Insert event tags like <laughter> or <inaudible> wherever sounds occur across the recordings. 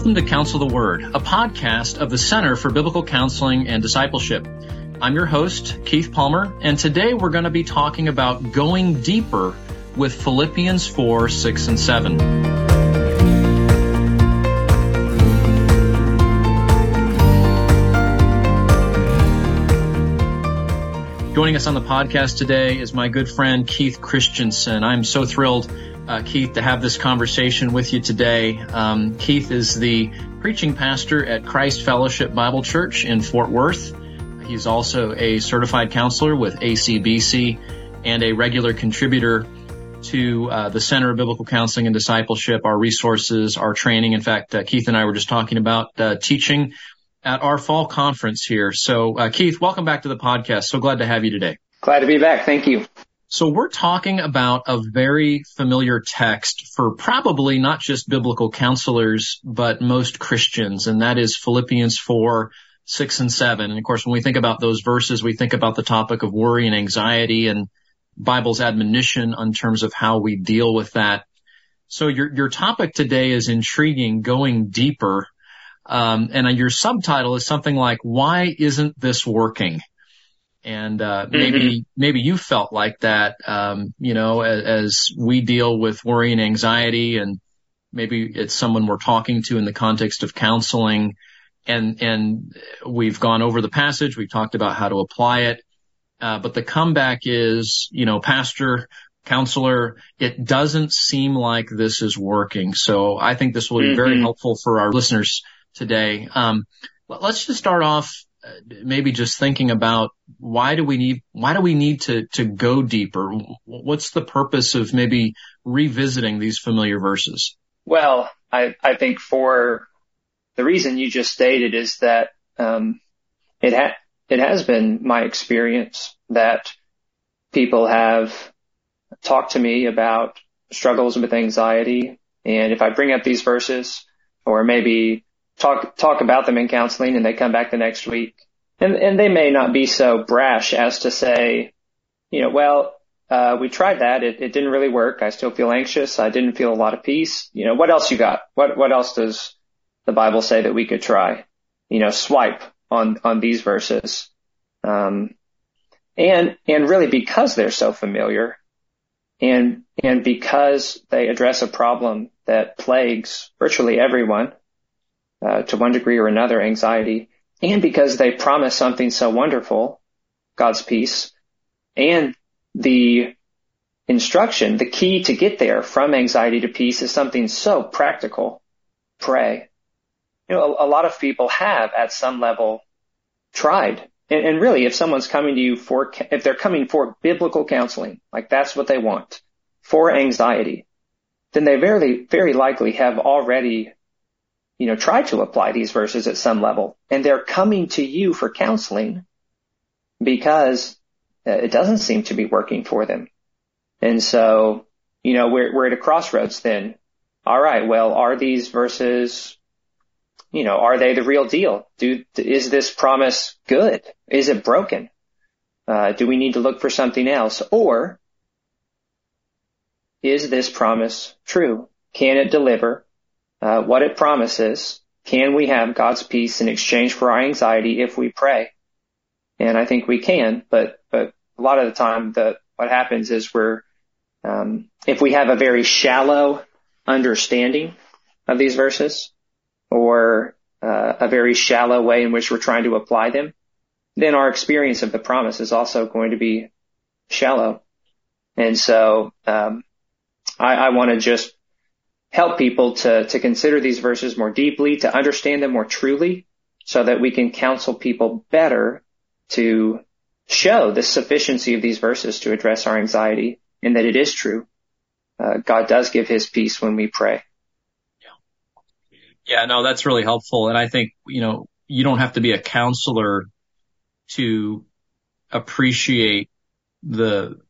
Welcome to Counsel the Word, a podcast of the Center for Biblical Counseling and Discipleship. I'm your host, Keith Palmer, and today we're going to be talking about going deeper with Philippians 4, 6, and 7. Joining us on the podcast today is my good friend Keith Christensen. I'm so thrilled uh, Keith, to have this conversation with you today. Um, Keith is the preaching pastor at Christ Fellowship Bible Church in Fort Worth. He's also a certified counselor with ACBC and a regular contributor to uh, the Center of Biblical Counseling and Discipleship, our resources, our training. In fact, uh, Keith and I were just talking about uh, teaching at our fall conference here. So, uh, Keith, welcome back to the podcast. So glad to have you today. Glad to be back. Thank you. So we're talking about a very familiar text for probably not just biblical counselors, but most Christians, and that is Philippians 4, 6 and 7. And of course, when we think about those verses, we think about the topic of worry and anxiety and Bible's admonition in terms of how we deal with that. So your, your topic today is intriguing, going deeper. Um, and your subtitle is something like, why isn't this working? And uh, mm-hmm. maybe maybe you felt like that, um, you know, as, as we deal with worry and anxiety, and maybe it's someone we're talking to in the context of counseling, and and we've gone over the passage, we've talked about how to apply it, uh, but the comeback is, you know, pastor, counselor, it doesn't seem like this is working. So I think this will be mm-hmm. very helpful for our listeners today. Um, let's just start off maybe just thinking about why do we need why do we need to to go deeper? What's the purpose of maybe revisiting these familiar verses? Well, I I think for the reason you just stated is that um, it ha- it has been my experience that people have talked to me about struggles with anxiety, and if I bring up these verses, or maybe talk talk about them in counseling and they come back the next week. And and they may not be so brash as to say you know well uh, we tried that. It, it didn't really work. I still feel anxious. I didn't feel a lot of peace. You know what else you got? What what else does the bible say that we could try? You know swipe on on these verses. Um and and really because they're so familiar and and because they address a problem that plagues virtually everyone uh, to one degree or another anxiety, and because they promise something so wonderful, God's peace, and the instruction, the key to get there from anxiety to peace is something so practical. Pray. You know, a, a lot of people have at some level tried. And, and really, if someone's coming to you for, if they're coming for biblical counseling, like that's what they want, for anxiety, then they very, very likely have already you know, try to apply these verses at some level and they're coming to you for counseling because uh, it doesn't seem to be working for them. And so, you know, we're, we're at a crossroads then. All right. Well, are these verses, you know, are they the real deal? Do, is this promise good? Is it broken? Uh, do we need to look for something else? Or is this promise true? Can it deliver? Uh, what it promises. Can we have God's peace in exchange for our anxiety if we pray? And I think we can, but but a lot of the time, the what happens is we're um, if we have a very shallow understanding of these verses, or uh, a very shallow way in which we're trying to apply them, then our experience of the promise is also going to be shallow. And so um, I, I want to just help people to, to consider these verses more deeply, to understand them more truly, so that we can counsel people better to show the sufficiency of these verses to address our anxiety and that it is true. Uh, God does give his peace when we pray. Yeah. Yeah, no, that's really helpful. And I think, you know, you don't have to be a counselor to appreciate the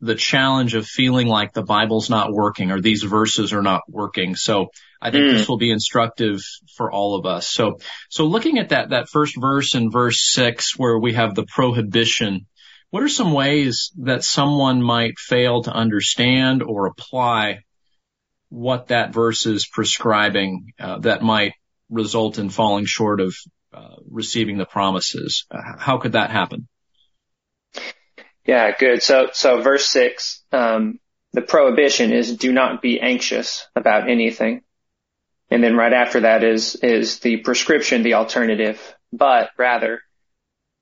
the challenge of feeling like the Bible's not working or these verses are not working. So I think mm. this will be instructive for all of us. So, so looking at that, that first verse in verse six where we have the prohibition, what are some ways that someone might fail to understand or apply what that verse is prescribing uh, that might result in falling short of uh, receiving the promises. Uh, how could that happen? Yeah, good. So, so verse six, um, the prohibition is do not be anxious about anything. And then right after that is, is the prescription, the alternative, but rather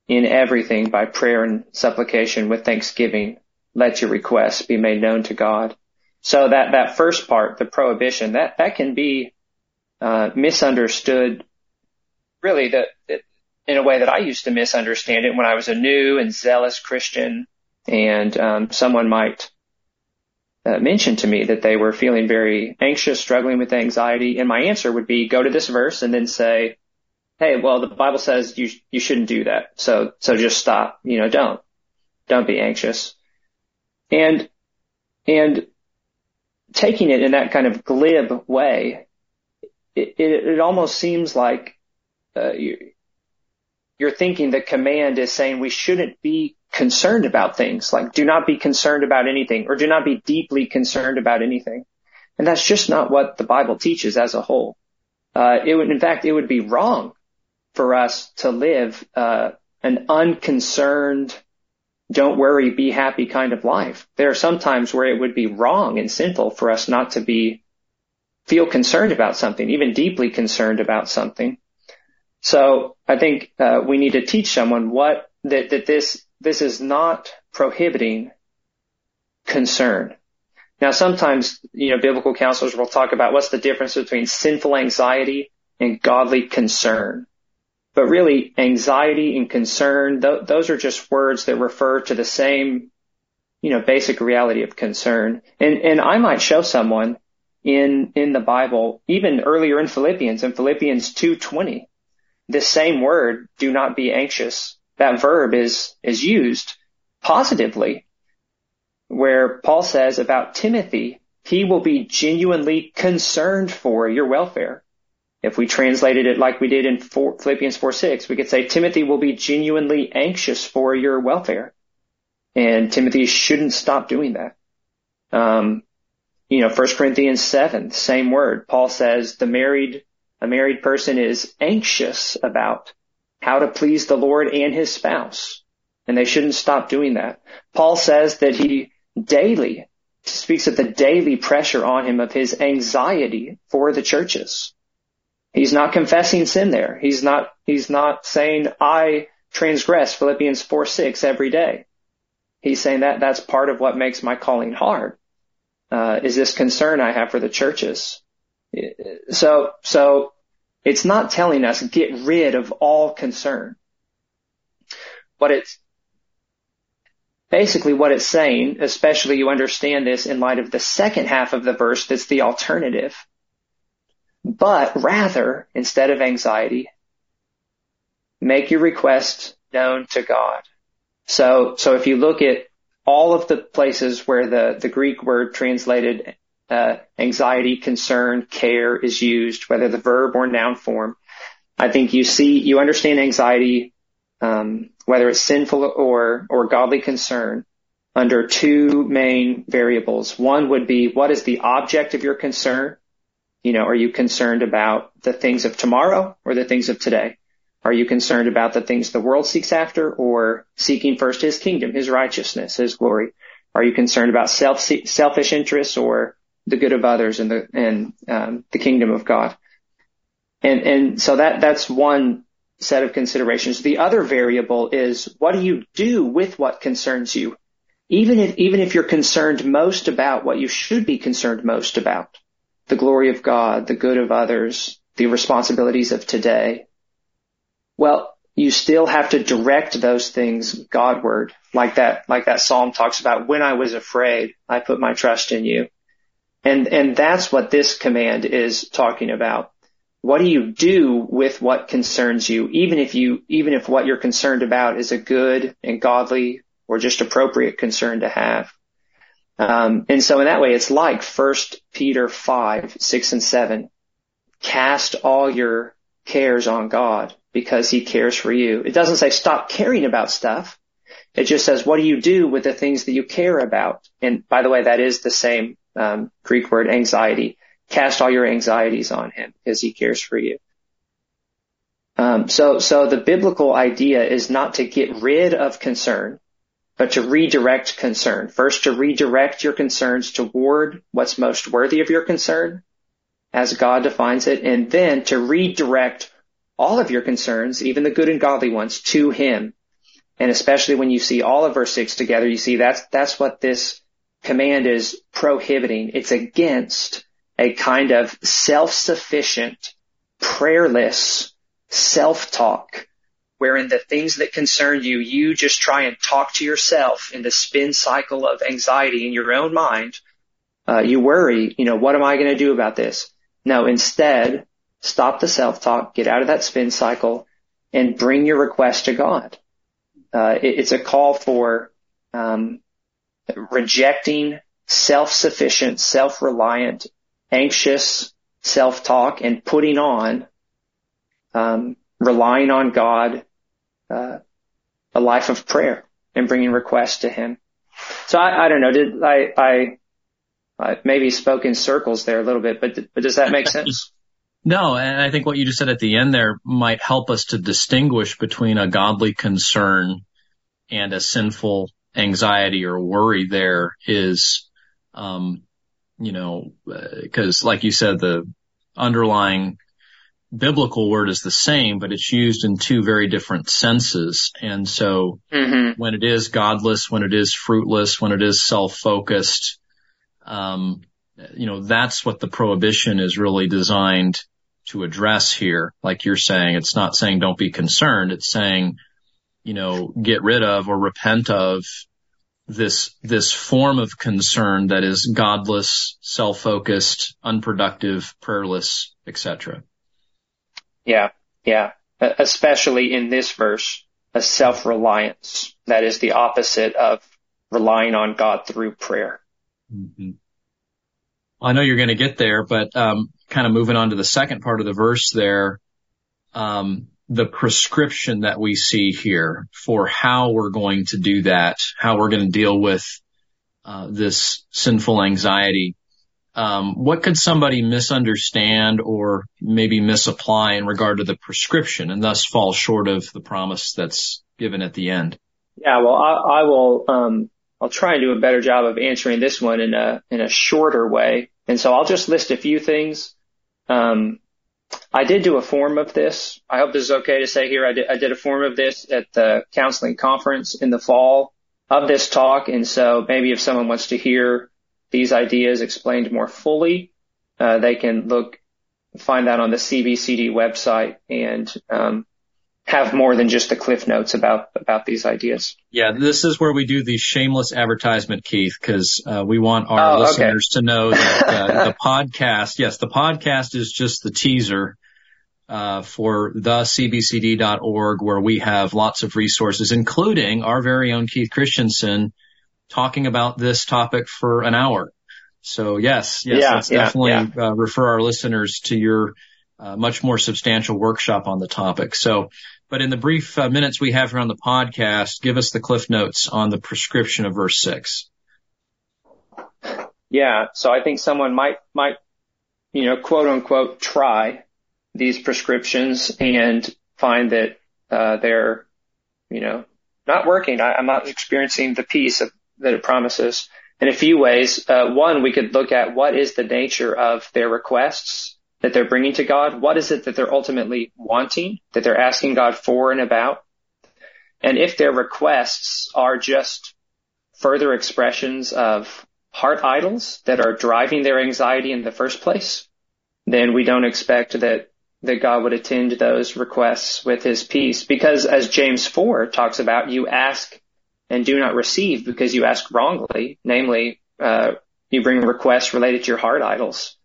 in everything by prayer and supplication with thanksgiving, let your requests be made known to God. So that, that first part, the prohibition, that, that can be, uh, misunderstood really the, in a way that I used to misunderstand it when I was a new and zealous Christian and, um, someone might, uh, mention to me that they were feeling very anxious, struggling with anxiety. And my answer would be go to this verse and then say, Hey, well, the Bible says you, you shouldn't do that. So, so just stop, you know, don't, don't be anxious. And, and taking it in that kind of glib way, it, it, it almost seems like, uh, you, you're thinking the command is saying we shouldn't be concerned about things like do not be concerned about anything or do not be deeply concerned about anything. And that's just not what the Bible teaches as a whole. Uh, it would, in fact, it would be wrong for us to live, uh, an unconcerned, don't worry, be happy kind of life. There are some times where it would be wrong and sinful for us not to be, feel concerned about something, even deeply concerned about something. So I think, uh, we need to teach someone what, that, that this this is not prohibiting concern. Now, sometimes, you know, biblical counselors will talk about what's the difference between sinful anxiety and godly concern. But really, anxiety and concern, th- those are just words that refer to the same, you know, basic reality of concern. And, and I might show someone in, in the Bible, even earlier in Philippians, in Philippians 2.20, this same word, do not be anxious, that verb is, is used positively where Paul says about Timothy, he will be genuinely concerned for your welfare. If we translated it like we did in four, Philippians 4 6, we could say Timothy will be genuinely anxious for your welfare. And Timothy shouldn't stop doing that. Um, you know, 1 Corinthians 7, same word. Paul says the married, a married person is anxious about how to please the Lord and his spouse. And they shouldn't stop doing that. Paul says that he daily speaks of the daily pressure on him of his anxiety for the churches. He's not confessing sin there. He's not, he's not saying I transgress Philippians 4, 6 every day. He's saying that that's part of what makes my calling hard. Uh, is this concern I have for the churches. So, so it's not telling us get rid of all concern. But it's basically what it's saying, especially you understand this in light of the second half of the verse that's the alternative. But rather, instead of anxiety, make your request known to God. So, so if you look at all of the places where the, the Greek word translated uh, anxiety, concern, care is used, whether the verb or noun form. I think you see, you understand anxiety, um, whether it's sinful or, or godly concern under two main variables. One would be what is the object of your concern? You know, are you concerned about the things of tomorrow or the things of today? Are you concerned about the things the world seeks after or seeking first his kingdom, his righteousness, his glory? Are you concerned about self, selfish interests or the good of others and the and um, the kingdom of God. And and so that that's one set of considerations. The other variable is what do you do with what concerns you? Even if even if you're concerned most about what you should be concerned most about, the glory of God, the good of others, the responsibilities of today. Well, you still have to direct those things Godward, like that, like that psalm talks about. When I was afraid, I put my trust in you. And, and that's what this command is talking about. What do you do with what concerns you, even if you, even if what you're concerned about is a good and godly or just appropriate concern to have? Um, and so in that way, it's like First Peter 5, 6 and 7. Cast all your cares on God because he cares for you. It doesn't say stop caring about stuff. It just says, what do you do with the things that you care about? And by the way, that is the same um, Greek word anxiety. Cast all your anxieties on him because he cares for you. Um, so, so the biblical idea is not to get rid of concern, but to redirect concern. First, to redirect your concerns toward what's most worthy of your concern, as God defines it, and then to redirect all of your concerns, even the good and godly ones, to Him. And especially when you see all of verse six together, you see that's, that's what this command is prohibiting. It's against a kind of self-sufficient, prayerless self-talk wherein the things that concern you, you just try and talk to yourself in the spin cycle of anxiety in your own mind. Uh, you worry, you know, what am I going to do about this? No, instead, stop the self-talk, get out of that spin cycle, and bring your request to God. Uh, it, it's a call for um, rejecting self-sufficient, self-reliant, anxious self-talk and putting on um, relying on God, uh, a life of prayer and bringing requests to Him. So I, I don't know. Did I, I, I maybe spoke in circles there a little bit, but but does that make <laughs> sense? No, and I think what you just said at the end there might help us to distinguish between a godly concern and a sinful anxiety or worry there is, um, you know, because uh, like you said, the underlying biblical word is the same, but it's used in two very different senses. And so mm-hmm. when it is godless, when it is fruitless, when it is self-focused, um, you know, that's what the prohibition is really designed to address here. Like you're saying, it's not saying don't be concerned. It's saying, you know, get rid of or repent of this, this form of concern that is godless, self-focused, unproductive, prayerless, etc. Yeah, yeah. Especially in this verse, a self-reliance. That is the opposite of relying on God through prayer. Mm-hmm. I know you're going to get there, but um, kind of moving on to the second part of the verse there, um, the prescription that we see here for how we're going to do that, how we're going to deal with uh, this sinful anxiety um, what could somebody misunderstand or maybe misapply in regard to the prescription and thus fall short of the promise that's given at the end? Yeah, well, I, I will. Um, I'll try and do a better job of answering this one in a in a shorter way, and so I'll just list a few things. Um, I did do a form of this. I hope this is okay to say here. I did, I did a form of this at the counseling conference in the fall of this talk, and so maybe if someone wants to hear these ideas explained more fully, uh, they can look, find that on the CBCD website and, um, have more than just the cliff notes about about these ideas. Yeah, this is where we do the shameless advertisement, Keith, because uh, we want our oh, listeners okay. to know that uh, the podcast, yes, the podcast is just the teaser uh, for the cbcd.org, where we have lots of resources, including our very own Keith Christensen talking about this topic for an hour. So yes, yes, yeah, let's yeah, definitely yeah. Uh, refer our listeners to your uh, much more substantial workshop on the topic. So, but in the brief uh, minutes we have here on the podcast, give us the cliff notes on the prescription of verse six. Yeah. So I think someone might, might, you know, quote unquote, try these prescriptions and find that, uh, they're, you know, not working. I, am not experiencing the peace of, that it promises in a few ways. Uh, one, we could look at what is the nature of their requests that they're bringing to God. What is it that they're ultimately wanting, that they're asking God for and about? And if their requests are just further expressions of heart idols that are driving their anxiety in the first place, then we don't expect that that God would attend those requests with his peace. Because as James 4 talks about, you ask and do not receive because you ask wrongly, namely, uh, you bring requests related to your heart idols.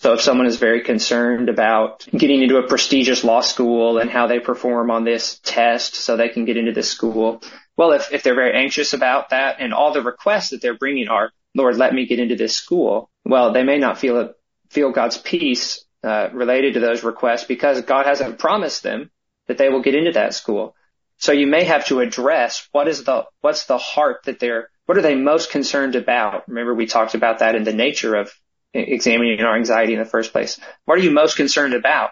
So if someone is very concerned about getting into a prestigious law school and how they perform on this test so they can get into this school, well, if, if they're very anxious about that and all the requests that they're bringing are, Lord, let me get into this school, well, they may not feel feel God's peace uh, related to those requests because God hasn't promised them that they will get into that school. So you may have to address what is the, what's the heart that they're, what are they most concerned about? Remember we talked about that in the nature of examining our anxiety in the first place. What are you most concerned about?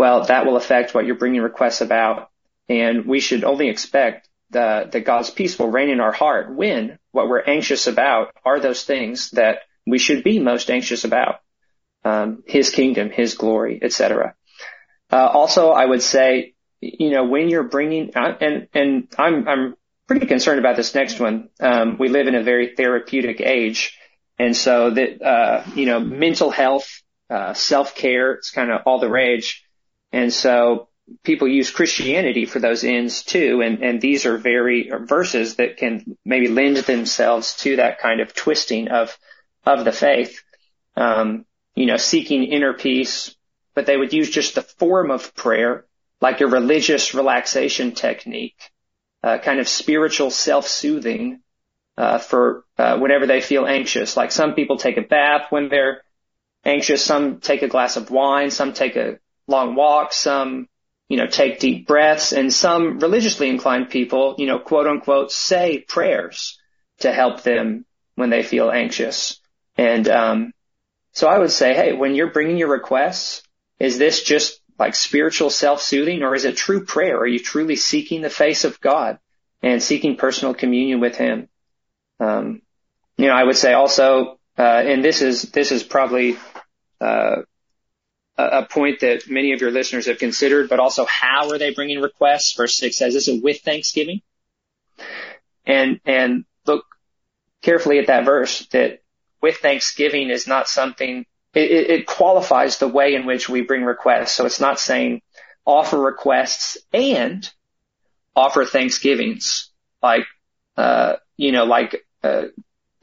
well, that will affect what you're bringing requests about. And we should only expect the, that God's peace will reign in our heart when what we're anxious about are those things that we should be most anxious about. Um, his kingdom, his glory, etc. Uh, also, I would say, you know, when you're bringing, and, and I'm, I'm pretty concerned about this next one. Um, we live in a very therapeutic age. And so that, uh, you know, mental health, uh, self care, it's kind of all the rage. And so people use Christianity for those ends too. And, and these are very verses that can maybe lend themselves to that kind of twisting of, of the faith. Um, you know, seeking inner peace, but they would use just the form of prayer, like a religious relaxation technique, uh, kind of spiritual self-soothing, uh, for, uh, whenever they feel anxious. Like some people take a bath when they're anxious, some take a glass of wine, some take a long walk, some you know, take deep breaths and some religiously inclined people, you know, quote unquote, say prayers to help them when they feel anxious. And, um, so I would say, hey, when you're bringing your requests, is this just like spiritual self-soothing or is it true prayer? Are you truly seeking the face of God and seeking personal communion with him? Um, you know, I would say also, uh, and this is, this is probably, uh, a point that many of your listeners have considered, but also how are they bringing requests? Verse six says, is it with thanksgiving? And, and look carefully at that verse that with thanksgiving is not something, it, it qualifies the way in which we bring requests. So it's not saying offer requests and offer thanksgivings like, uh, you know, like, uh,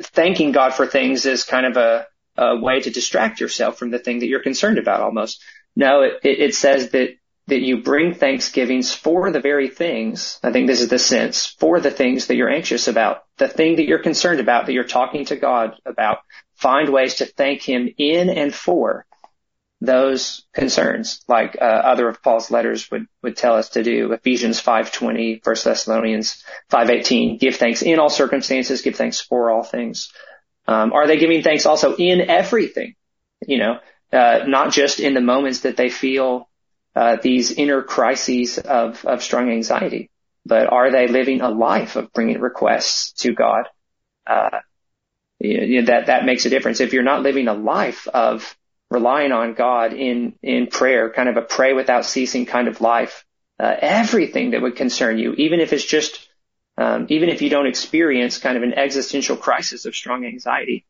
thanking God for things is kind of a, a way to distract yourself from the thing that you're concerned about almost. No, it, it says that, that you bring thanksgivings for the very things. I think this is the sense for the things that you're anxious about, the thing that you're concerned about, that you're talking to God about. Find ways to thank Him in and for those concerns, like uh, other of Paul's letters would would tell us to do. Ephesians 5:20, 1 Thessalonians 5:18, give thanks in all circumstances, give thanks for all things. Um, are they giving thanks also in everything? You know, uh, not just in the moments that they feel uh, these inner crises of of strong anxiety, but are they living a life of bringing requests to God? Uh, you know, that that makes a difference. If you're not living a life of relying on God in in prayer, kind of a pray without ceasing kind of life, uh, everything that would concern you, even if it's just um, even if you don't experience kind of an existential crisis of strong anxiety.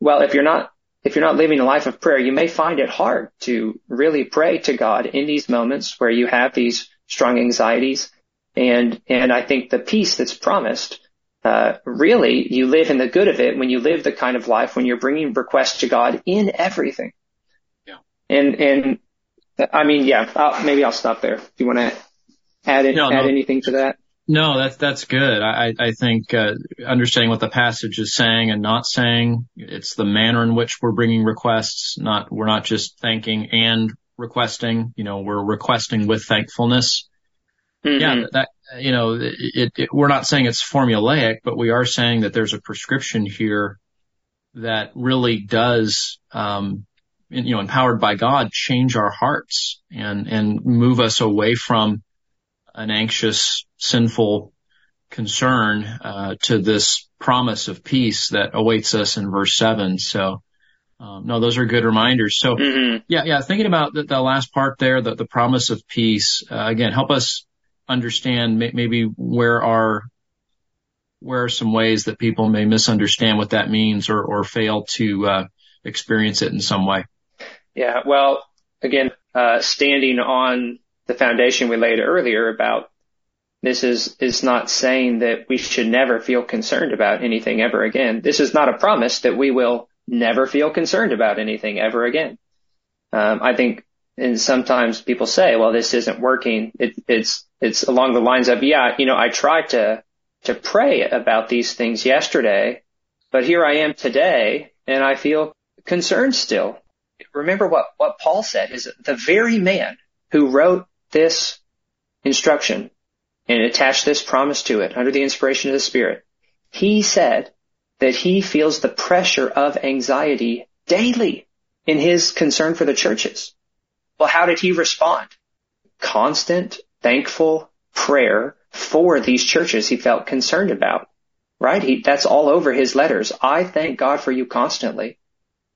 Well, if you're not if you're not living a life of prayer, you may find it hard to really pray to God in these moments where you have these strong anxieties. And and I think the peace that's promised, uh, really, you live in the good of it when you live the kind of life when you're bringing requests to God in everything. And and I mean, yeah, I'll, maybe I'll stop there. Do you want to add it, no, add no. anything to that? No, that's that's good. I I think uh, understanding what the passage is saying and not saying, it's the manner in which we're bringing requests. Not we're not just thanking and requesting. You know, we're requesting with thankfulness. Mm-hmm. Yeah, that you know, it, it, we're not saying it's formulaic, but we are saying that there's a prescription here that really does, um, you know, empowered by God, change our hearts and and move us away from an anxious, sinful concern uh, to this promise of peace that awaits us in verse seven. So, um, no, those are good reminders. So, mm-hmm. yeah, yeah, thinking about the, the, last part there, the, the promise of peace. Uh, again, help us understand may, maybe where are where are some ways that people may misunderstand what that means or or fail to uh, experience it in some way. Yeah, well, again, uh, standing on the foundation we laid earlier about this is, is not saying that we should never feel concerned about anything ever again. This is not a promise that we will never feel concerned about anything ever again. Um, I think, and sometimes people say, well, this isn't working. It, it's, it's along the lines of, yeah, you know, I tried to, to pray about these things yesterday, but here I am today and I feel concerned still. Remember what, what Paul said is the very man who wrote this instruction and attached this promise to it under the inspiration of the Spirit, he said that he feels the pressure of anxiety daily in his concern for the churches. Well, how did he respond? Constant, thankful prayer for these churches he felt concerned about, right? He, that's all over his letters. I thank God for you constantly.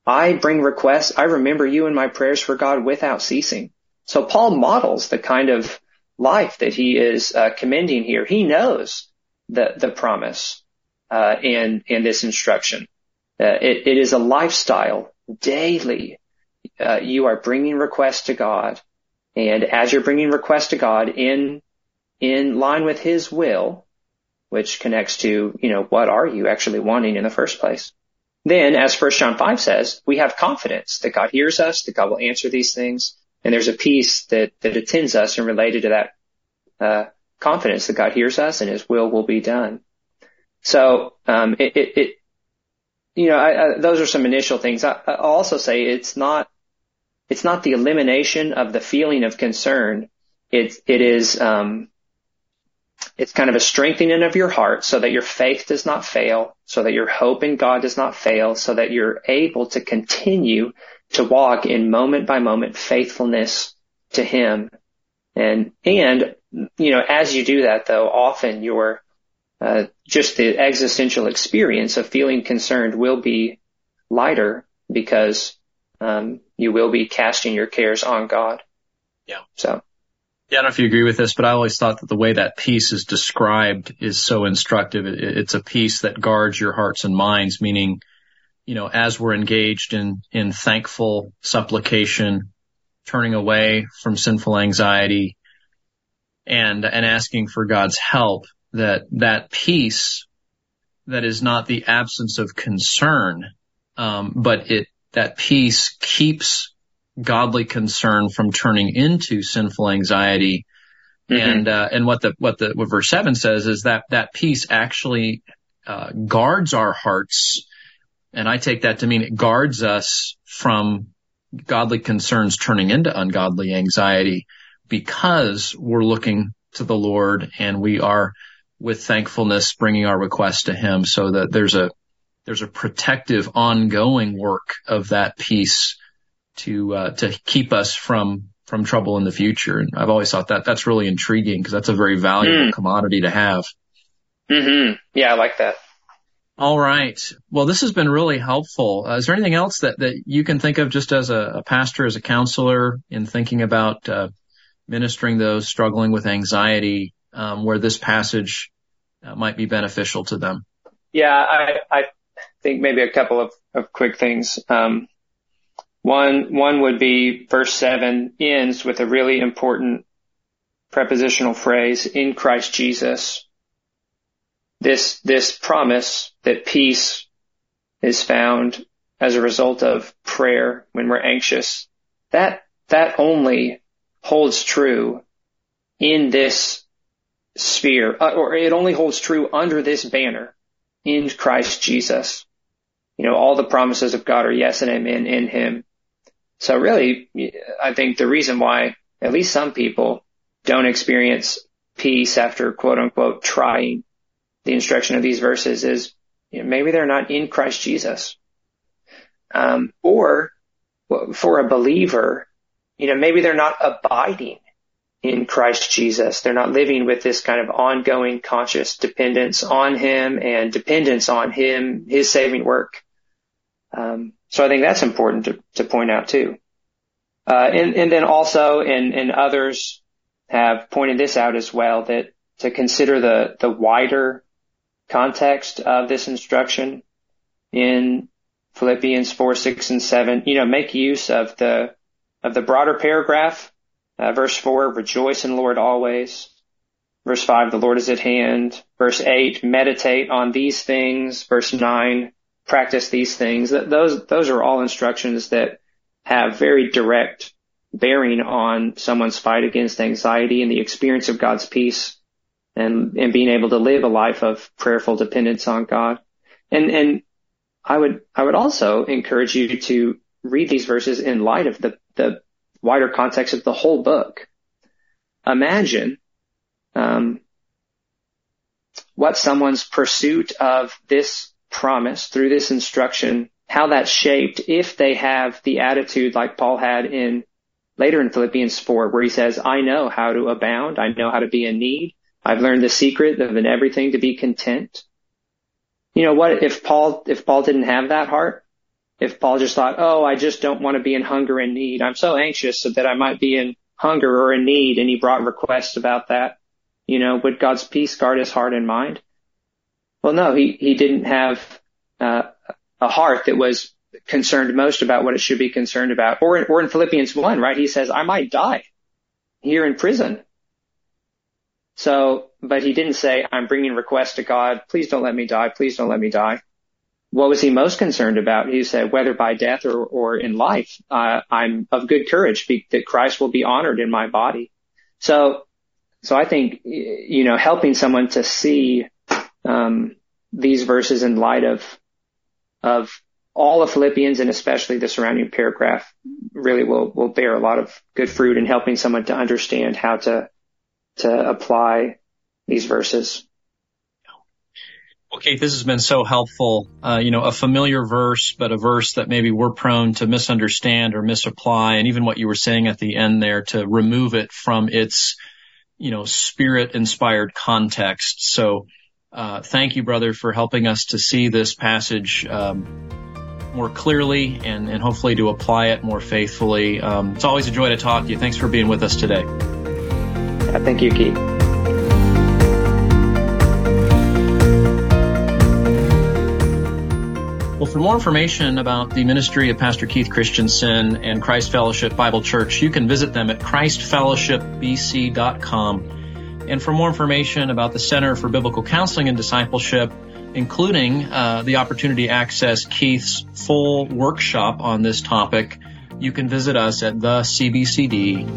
I bring requests. I remember you in my prayers for God without ceasing. So Paul models the kind of life that he is uh, commending here. He knows the the promise uh, in in this instruction. Uh, it, it is a lifestyle daily. Uh, you are bringing requests to God, and as you're bringing requests to God in in line with His will, which connects to you know what are you actually wanting in the first place. Then, as First John five says, we have confidence that God hears us, that God will answer these things, and there's a peace that, that attends us and related to that, uh, confidence that God hears us and his will will be done. So, um, it, it, it you know, I, I, those are some initial things. I, I'll also say it's not, it's not the elimination of the feeling of concern. It, it is, um, it's kind of a strengthening of your heart so that your faith does not fail, so that your hope in God does not fail, so that you're able to continue to walk in moment by moment faithfulness to him. And, and, you know, as you do that though, often your, uh, just the existential experience of feeling concerned will be lighter because, um, you will be casting your cares on God. Yeah. So. Yeah, I don't know if you agree with this, but I always thought that the way that peace is described is so instructive. It's a peace that guards your hearts and minds, meaning you know, as we're engaged in, in thankful supplication, turning away from sinful anxiety and, and asking for God's help, that, that peace that is not the absence of concern, um, but it, that peace keeps godly concern from turning into sinful anxiety. Mm-hmm. And, uh, and what the, what the, what verse seven says is that that peace actually, uh, guards our hearts and I take that to mean it guards us from godly concerns turning into ungodly anxiety because we're looking to the Lord and we are with thankfulness bringing our requests to him so that there's a there's a protective ongoing work of that peace to uh, to keep us from from trouble in the future and I've always thought that that's really intriguing because that's a very valuable mm. commodity to have. Mhm. Yeah, I like that. All right. Well, this has been really helpful. Uh, is there anything else that, that you can think of just as a, a pastor, as a counselor in thinking about uh, ministering those struggling with anxiety um, where this passage uh, might be beneficial to them? Yeah, I, I think maybe a couple of, of quick things. Um, one, one would be verse seven ends with a really important prepositional phrase in Christ Jesus this, this promise that peace is found as a result of prayer when we're anxious, that, that only holds true in this sphere, uh, or it only holds true under this banner in Christ Jesus. You know, all the promises of God are yes and amen in him. So really, I think the reason why at least some people don't experience peace after quote unquote trying the instruction of these verses is you know, maybe they're not in Christ Jesus. Um, or for a believer, you know, maybe they're not abiding in Christ Jesus. They're not living with this kind of ongoing conscious dependence on Him and dependence on Him, His saving work. Um, so I think that's important to, to point out too. Uh, and, and then also, and, and others have pointed this out as well, that to consider the, the wider context of this instruction in Philippians 4, 6, and 7, you know, make use of the, of the broader paragraph. Uh, verse 4, rejoice in the Lord always. Verse 5, the Lord is at hand. Verse 8, meditate on these things. Verse 9, practice these things. Those, those are all instructions that have very direct bearing on someone's fight against anxiety and the experience of God's peace and, and being able to live a life of prayerful dependence on God. And, and I would, I would also encourage you to read these verses in light of the, the wider context of the whole book. Imagine, um, what someone's pursuit of this promise through this instruction, how that's shaped if they have the attitude like Paul had in later in Philippians 4 where he says, I know how to abound. I know how to be in need. I've learned the secret of in everything to be content. You know what? If Paul, if Paul didn't have that heart, if Paul just thought, oh, I just don't want to be in hunger and need. I'm so anxious so that I might be in hunger or in need. And he brought requests about that. You know, would God's peace guard his heart and mind? Well, no, he, he didn't have uh, a heart that was concerned most about what it should be concerned about. Or in, or in Philippians 1, right? He says, I might die here in prison. So, but he didn't say, I'm bringing requests to God. Please don't let me die. Please don't let me die. What was he most concerned about? He said, whether by death or, or in life, uh, I'm of good courage that Christ will be honored in my body. So, so I think, you know, helping someone to see, um, these verses in light of, of all of Philippians and especially the surrounding paragraph really will, will bear a lot of good fruit in helping someone to understand how to, to apply these verses. Well, this has been so helpful. Uh, you know, a familiar verse, but a verse that maybe we're prone to misunderstand or misapply. And even what you were saying at the end there to remove it from its, you know, spirit inspired context. So, uh, thank you, brother, for helping us to see this passage, um, more clearly and, and hopefully to apply it more faithfully. Um, it's always a joy to talk to you. Thanks for being with us today. thank you, Keith. Well, for more information about the ministry of Pastor Keith Christensen and Christ Fellowship Bible Church, you can visit them at christfellowshipbc.com. And for more information about the Center for Biblical Counseling and Discipleship, including uh, the opportunity to access Keith's full workshop on this topic, you can visit us at thecbcd.org.